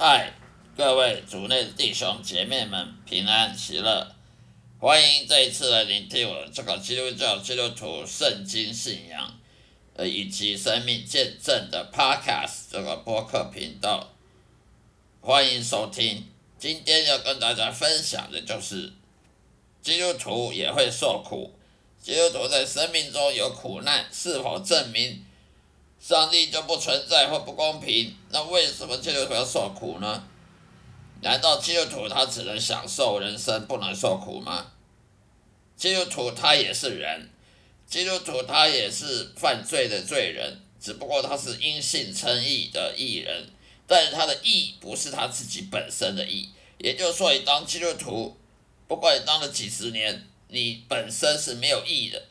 嗨，各位主内的弟兄姐妹们，平安喜乐！欢迎这一次来聆听我这个基督教基督徒圣经信仰，呃，以及生命见证的 Podcast 这个播客频道。欢迎收听。今天要跟大家分享的就是，基督徒也会受苦。基督徒在生命中有苦难，是否证明上帝就不存在或不公平？那为什么基督徒要受苦呢？难道基督徒他只能享受人生，不能受苦吗？基督徒他也是人，基督徒他也是犯罪的罪人，只不过他是因信称义的义人，但是他的义不是他自己本身的义，也就是说，你当基督徒，不管你当了几十年。你本身是没有义的，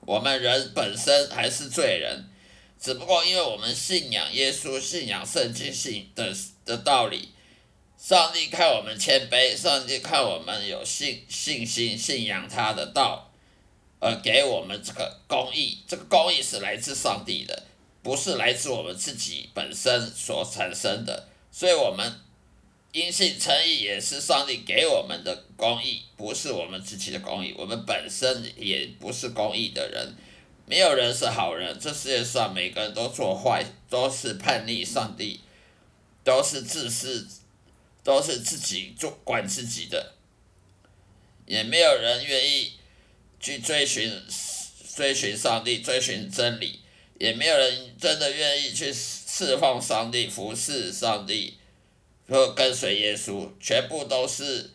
我们人本身还是罪人，只不过因为我们信仰耶稣、信仰圣经信的的道理，上帝看我们谦卑，上帝看我们有信信心、信仰他的道，而给我们这个公义。这个公义是来自上帝的，不是来自我们自己本身所产生的，所以我们。因信称义也是上帝给我们的公义，不是我们自己的公义。我们本身也不是公义的人，没有人是好人。这世界上每个人都做坏，都是叛逆上帝，都是自私，都是自己做管自己的，也没有人愿意去追寻追寻上帝，追寻真理，也没有人真的愿意去释放上帝，服侍上帝。和跟随耶稣，全部都是，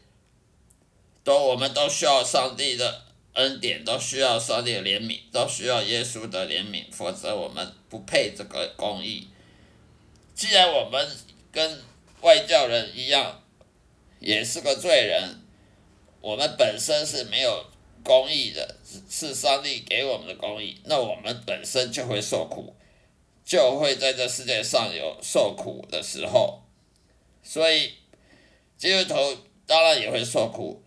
都我们都需要上帝的恩典，都需要上帝的怜悯，都需要耶稣的怜悯，否则我们不配这个公义。既然我们跟外教人一样，也是个罪人，我们本身是没有公义的，是上帝给我们的公义，那我们本身就会受苦，就会在这世界上有受苦的时候。所以，基督徒当然也会受苦。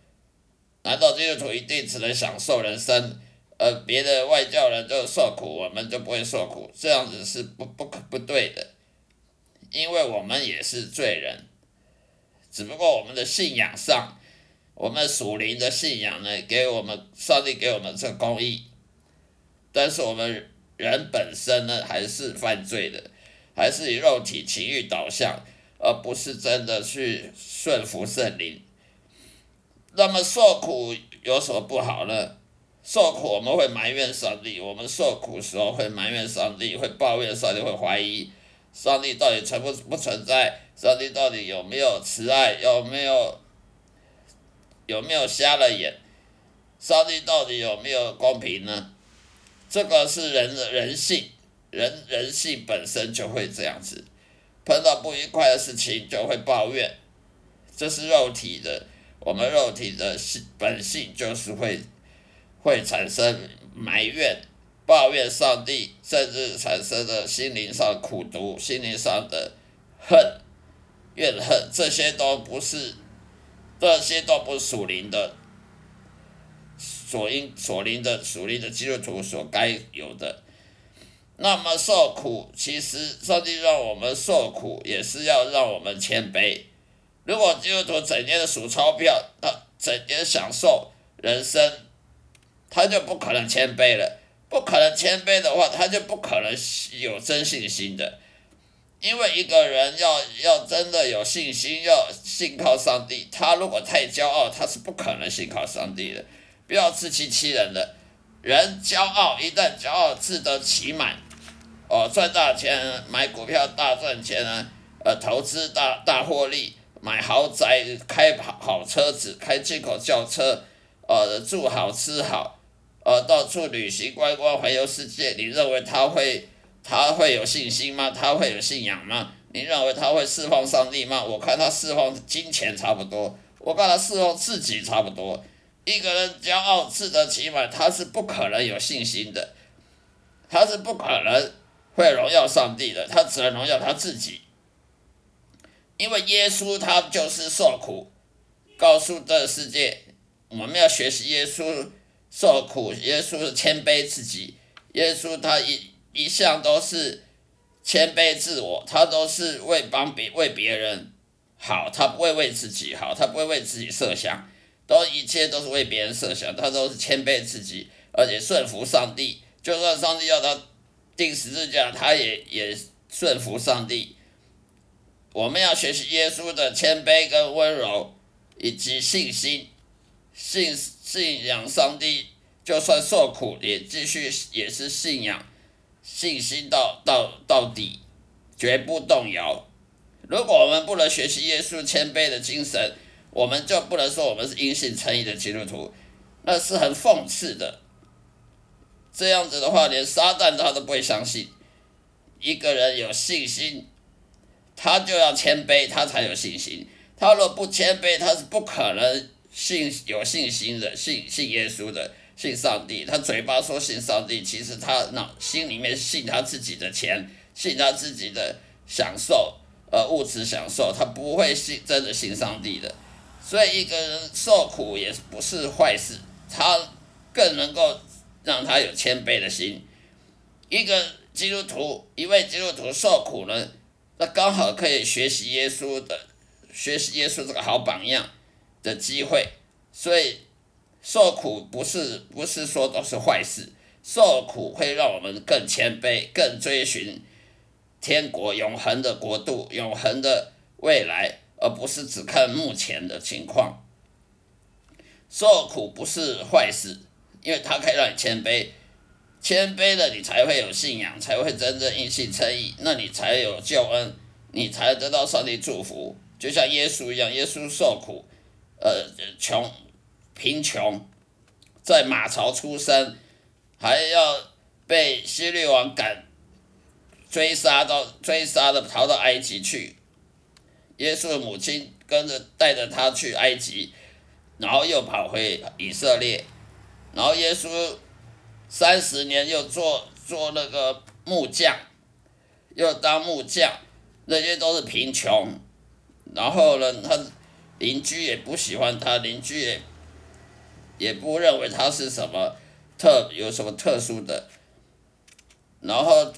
难道基督徒一定只能享受人生，而别的外教人就受苦，我们就不会受苦？这样子是不不可不对的，因为我们也是罪人。只不过我们的信仰上，我们属灵的信仰呢，给我们上帝给我们这公义，但是我们人本身呢，还是犯罪的，还是以肉体情欲导向。而不是真的去顺服圣灵。那么受苦有什么不好呢？受苦我们会埋怨上帝，我们受苦时候会埋怨上帝，会抱怨上帝，会怀疑上帝到底存不不存在？上帝到底有没有慈爱？有没有有没有瞎了眼？上帝到底有没有公平呢？这个是人的人性，人人性本身就会这样子。碰到不愉快的事情就会抱怨，这是肉体的，我们肉体的性本性就是会会产生埋怨、抱怨上帝，甚至产生的心灵上苦毒、心灵上的恨、怨恨，这些都不是，这些都不属灵的，所应所灵的属灵的基督徒所该有的。那么受苦，其实上帝让我们受苦，也是要让我们谦卑。如果基督徒整天的数钞票，他整天享受人生，他就不可能谦卑了。不可能谦卑的话，他就不可能有真信心的。因为一个人要要真的有信心，要信靠上帝，他如果太骄傲，他是不可能信靠上帝的。不要自欺欺人的，人骄傲，一旦骄傲自得其满。哦，赚大钱，买股票大赚钱啊！呃，投资大大获利，买豪宅，开好好车子，开进口轿车，呃，住好吃好，呃，到处旅行观光，环游世界。你认为他会他会有信心吗？他会有信仰吗？你认为他会释放上帝吗？我看他释放金钱差不多，我看他释放自己差不多。一个人骄傲自得其满，他是不可能有信心的，他是不可能。会荣耀上帝的，他只能荣耀他自己，因为耶稣他就是受苦，告诉这个世界，我们要学习耶稣受苦，耶稣是谦卑自己，耶稣他一一向都是谦卑自我，他都是为帮别为别人好，他不会为自己好，他不会为自己设想，都一切都是为别人设想，他都是谦卑自己，而且顺服上帝。就算上帝要他钉十字架，他也也顺服上帝。我们要学习耶稣的谦卑跟温柔，以及信心，信信仰上帝，就算受苦也继续也是信仰，信心到到到底，绝不动摇。如果我们不能学习耶稣谦卑的精神，我们就不能说我们是因信称义的基督徒，那是很讽刺的。这样子的话，连撒旦他都不会相信。一个人有信心，他就要谦卑，他才有信心。他若不谦卑，他是不可能信有信心的，信信耶稣的，信上帝。他嘴巴说信上帝，其实他脑心里面信他自己的钱，信他自己的享受，呃，物质享受，他不会信真的信上帝的。所以，一个人受苦也不是坏事，他更能够。让他有谦卑的心，一个基督徒，一位基督徒受苦呢，那刚好可以学习耶稣的，学习耶稣这个好榜样的机会。所以受苦不是不是说都是坏事，受苦会让我们更谦卑，更追寻天国永恒的国度、永恒的未来，而不是只看目前的情况。受苦不是坏事。因为它可以让你谦卑，谦卑的你才会有信仰，才会真正因信称义，那你才有救恩，你才得到上帝祝福。就像耶稣一样，耶稣受苦，呃，穷，贫穷，在马槽出生，还要被希律王赶追杀到追杀的逃到埃及去，耶稣的母亲跟着带着他去埃及，然后又跑回以色列。然后耶稣三十年又做做那个木匠，又当木匠，那些都是贫穷。然后呢，他邻居也不喜欢他，邻居也也不认为他是什么特有什么特殊的。然后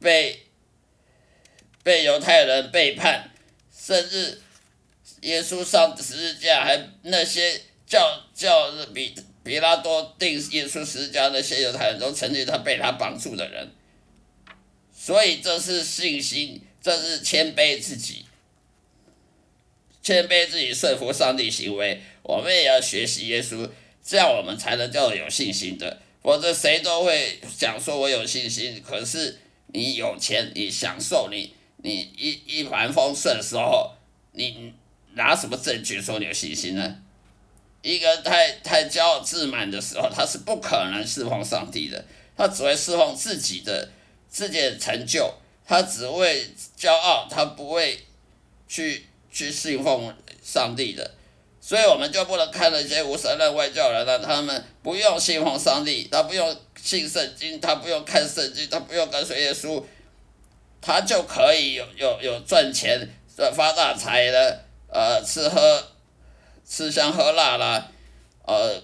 被被犹太人背叛，甚至耶稣上十字架，还那些叫叫比。比拉多定耶稣十字架那些犹太人都曾经他被他帮助的人，所以这是信心，这是谦卑自己，谦卑自己顺服上帝行为。我们也要学习耶稣，这样我们才能叫有信心的。否则谁都会想说我有信心，可是你有钱，你享受，你你一一帆风顺的时候，你拿什么证据说你有信心呢？一个太太骄傲自满的时候，他是不可能侍奉上帝的，他只会侍奉自己的自己的成就，他只会骄傲，他不会去去侍奉上帝的，所以我们就不能看那些无神论外教人了，他们不用信奉上帝，他不用信圣经，他不用看圣经，他不用跟随耶稣，他就可以有有有赚钱、发大财的，呃，吃喝。吃香喝辣啦，呃，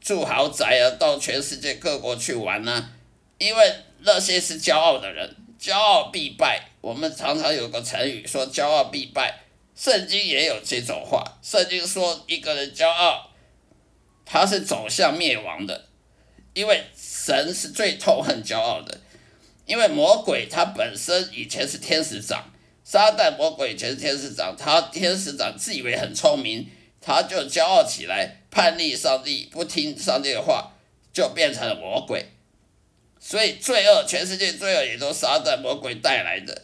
住豪宅啊，到全世界各国去玩呐，因为那些是骄傲的人，骄傲必败。我们常常有个成语说“骄傲必败”，圣经也有这种话。圣经说一个人骄傲，他是走向灭亡的，因为神是最痛恨骄傲的，因为魔鬼他本身以前是天使长，撒旦魔鬼以前是天使长，他天使长自以为很聪明。他就骄傲起来，叛逆上帝，不听上帝的话，就变成了魔鬼。所以罪恶，全世界罪恶也都撒旦魔鬼带来的。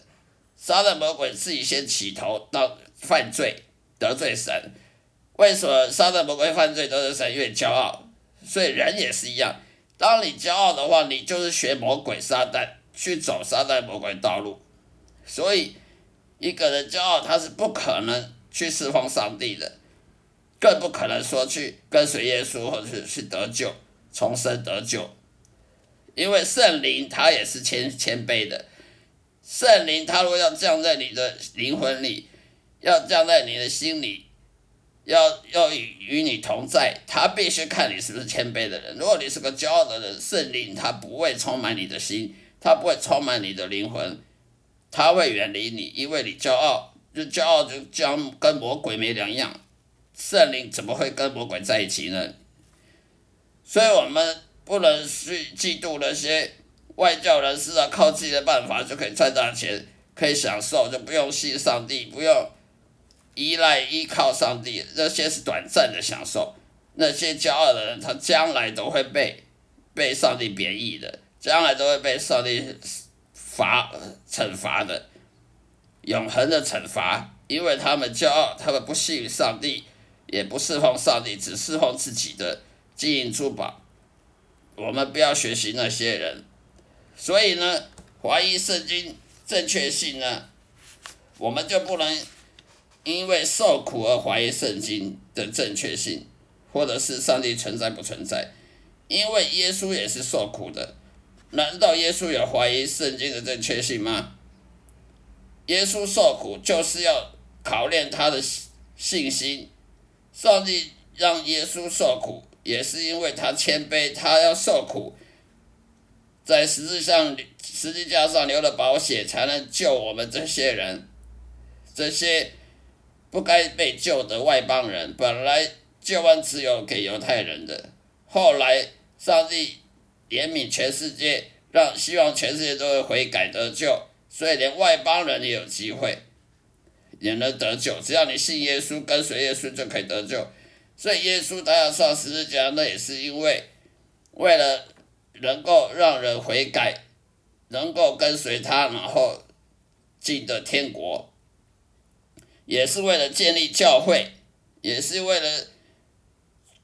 撒旦魔鬼自己先起头到犯罪，得罪神。为什么撒旦魔鬼犯罪得罪神？因为骄傲。所以人也是一样，当你骄傲的话，你就是学魔鬼撒旦，去走撒旦魔鬼道路。所以一个人骄傲，他是不可能去释放上帝的。更不可能说去跟随耶稣，或者是去得救、重生得救，因为圣灵他也是谦谦卑的。圣灵他如果要降在你的灵魂里，要降在你的心里，要要与与你同在，他必须看你是不是谦卑的人。如果你是个骄傲的人，圣灵他不会充满你的心，他不会充满你的灵魂，他会远离你，因为你骄傲，就骄傲就将跟魔鬼没两样。圣灵怎么会跟魔鬼在一起呢？所以我们不能去嫉妒那些外教人士啊，靠自己的办法就可以赚大钱，可以享受，就不用信上帝，不用依赖依靠上帝，那些是短暂的享受。那些骄傲的人，他将来都会被被上帝贬义的，将来都会被上帝罚惩罚的，永恒的惩罚，因为他们骄傲，他们不信上帝。也不侍奉上帝，只侍奉自己的金银珠宝。我们不要学习那些人。所以呢，怀疑圣经正确性呢，我们就不能因为受苦而怀疑圣经的正确性，或者是上帝存在不存在。因为耶稣也是受苦的，难道耶稣有怀疑圣经的正确性吗？耶稣受苦就是要考验他的信心。上帝让耶稣受苦，也是因为他谦卑，他要受苦，在十字上十字架上流了宝血，才能救我们这些人，这些不该被救的外邦人。本来救恩只有给犹太人的，后来上帝怜悯全世界，让希望全世界都会悔改得救，所以连外邦人也有机会。也能得救，只要你信耶稣，跟随耶稣就可以得救。所以耶稣他要上十字架，那也是因为为了能够让人悔改，能够跟随他，然后进得天国，也是为了建立教会，也是为了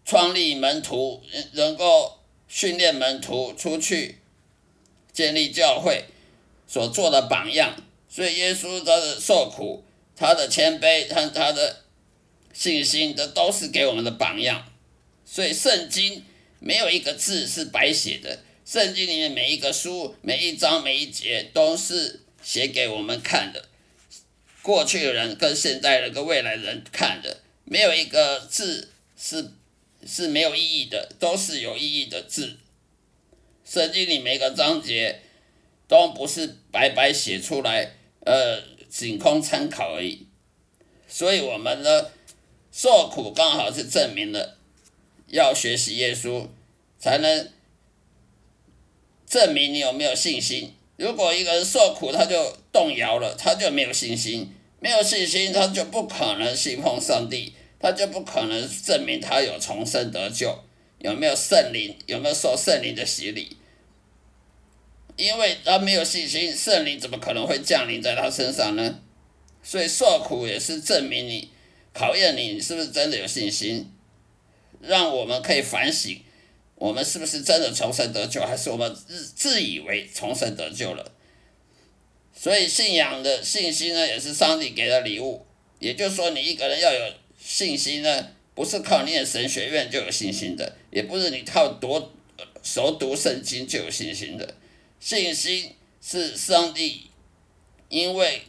创立门徒，能够训练门徒出去建立教会所做的榜样。所以耶稣他的受苦。他的谦卑和他的信心，这都是给我们的榜样。所以圣经没有一个字是白写的，圣经里面每一个书、每一章、每一节都是写给我们看的。过去的人跟现代人跟未来人看的，没有一个字是是没有意义的，都是有意义的字。圣经里每个章节都不是白白写出来，呃。仅供参考而已，所以我们的受苦刚好是证明了要学习耶稣，才能证明你有没有信心。如果一个人受苦，他就动摇了，他就没有信心，没有信心，他就不可能信奉上帝，他就不可能证明他有重生得救，有没有圣灵，有没有受圣灵的洗礼。因为他没有信心，圣灵怎么可能会降临在他身上呢？所以受苦也是证明你、考验你，你是不是真的有信心，让我们可以反省，我们是不是真的重生得救，还是我们自自以为重生得救了？所以信仰的信心呢，也是上帝给的礼物。也就是说，你一个人要有信心呢，不是靠念神学院就有信心的，也不是你靠多熟读圣经就有信心的。信心是上帝因为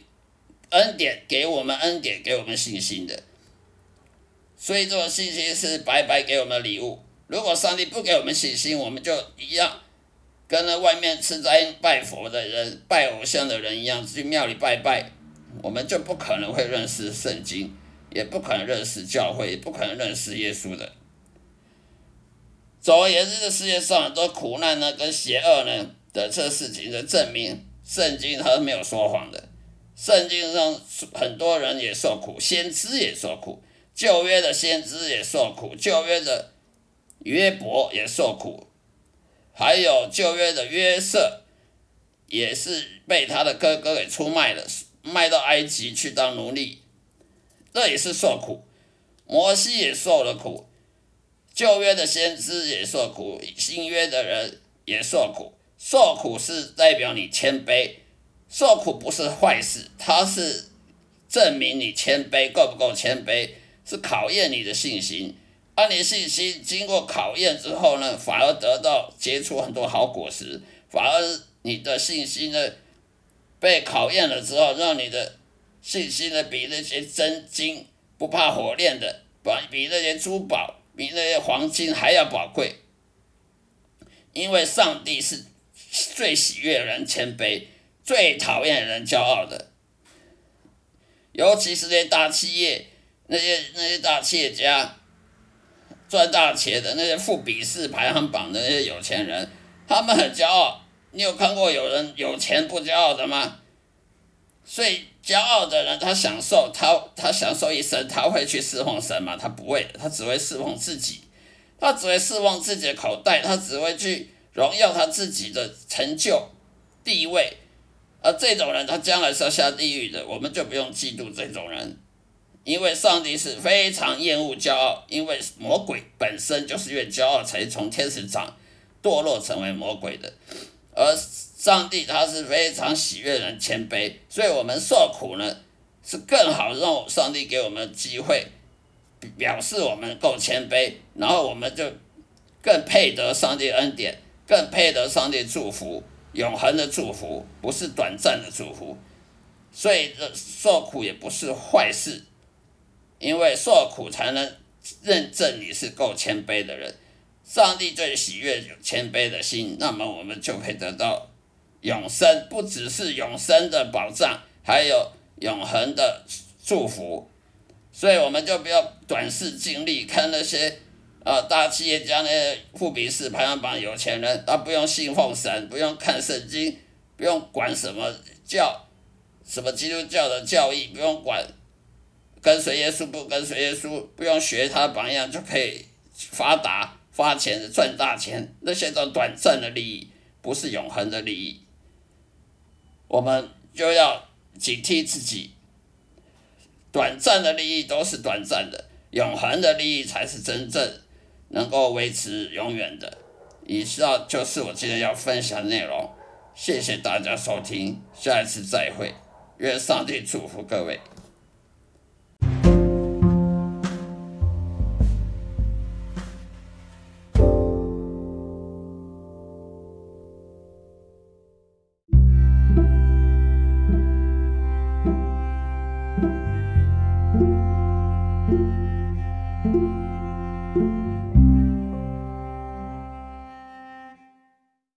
恩典给我们恩典给我们信心的，所以这个信心是白白给我们礼物。如果上帝不给我们信心，我们就一样跟那外面吃斋拜佛的人、拜偶像的人一样，去庙里拜拜，我们就不可能会认识圣经，也不可能认识教会，也不可能认识耶稣的。总而言之，这世界上很多苦难呢，跟邪恶呢。的这事情的证明，圣经它是没有说谎的。圣经上很多人也受苦，先知也受苦，旧约的先知也受苦，旧约的约伯也受苦，还有旧约的约瑟，也是被他的哥哥给出卖了，卖到埃及去当奴隶，这也是受苦。摩西也受了苦，旧约的先知也受苦，新约的人也受苦。受苦是代表你谦卑，受苦不是坏事，它是证明你谦卑够不够谦卑，是考验你的信心。而你信心经过考验之后呢，反而得到结出很多好果实，反而你的信心呢被考验了之后，让你的信心呢比那些真金不怕火炼的，比那些珠宝、比那些黄金还要宝贵，因为上帝是。最喜悦人谦卑，最讨厌人骄傲的。尤其是那些大企业，那些那些大企业家，赚大钱的那些富比士排行榜的那些有钱人，他们很骄傲。你有看过有人有钱不骄傲的吗？所以骄傲的人，他享受他他享受一生，他会去侍奉神吗？他不会，他只会侍奉自己，他只会侍奉自己的口袋，他只会去荣耀他自己的成就地位。而这种人，他将来是要下地狱的，我们就不用嫉妒这种人，因为上帝是非常厌恶骄傲，因为魔鬼本身就是越骄傲，才从天使长堕落成为魔鬼的，而上帝他是非常喜悦人谦卑，所以我们受苦呢，是更好让上帝给我们机会，表示我们够谦卑，然后我们就更配得上帝恩典，更配得上帝祝福。永恒的祝福不是短暂的祝福，所以受苦也不是坏事，因为受苦才能认证你是够谦卑的人。上帝最喜悦有谦卑的心，那么我们就可以得到永生，不只是永生的保障，还有永恒的祝福。所以我们就不要短视经历，看那些。啊，大企业家那些富比士排行榜有钱人，他不用信奉神，不用看圣经，不用管什么教，什么基督教的教义，不用管跟随耶稣不跟随耶稣，不用学他榜样就可以发达发钱赚大钱，那些都短暂的利益，不是永恒的利益。我们就要警惕自己，短暂的利益都是短暂的，永恒的利益才是真正。能够维持永远的。以上就是我今天要分享的内容，谢谢大家收听，下一次再会，愿上帝祝福各位。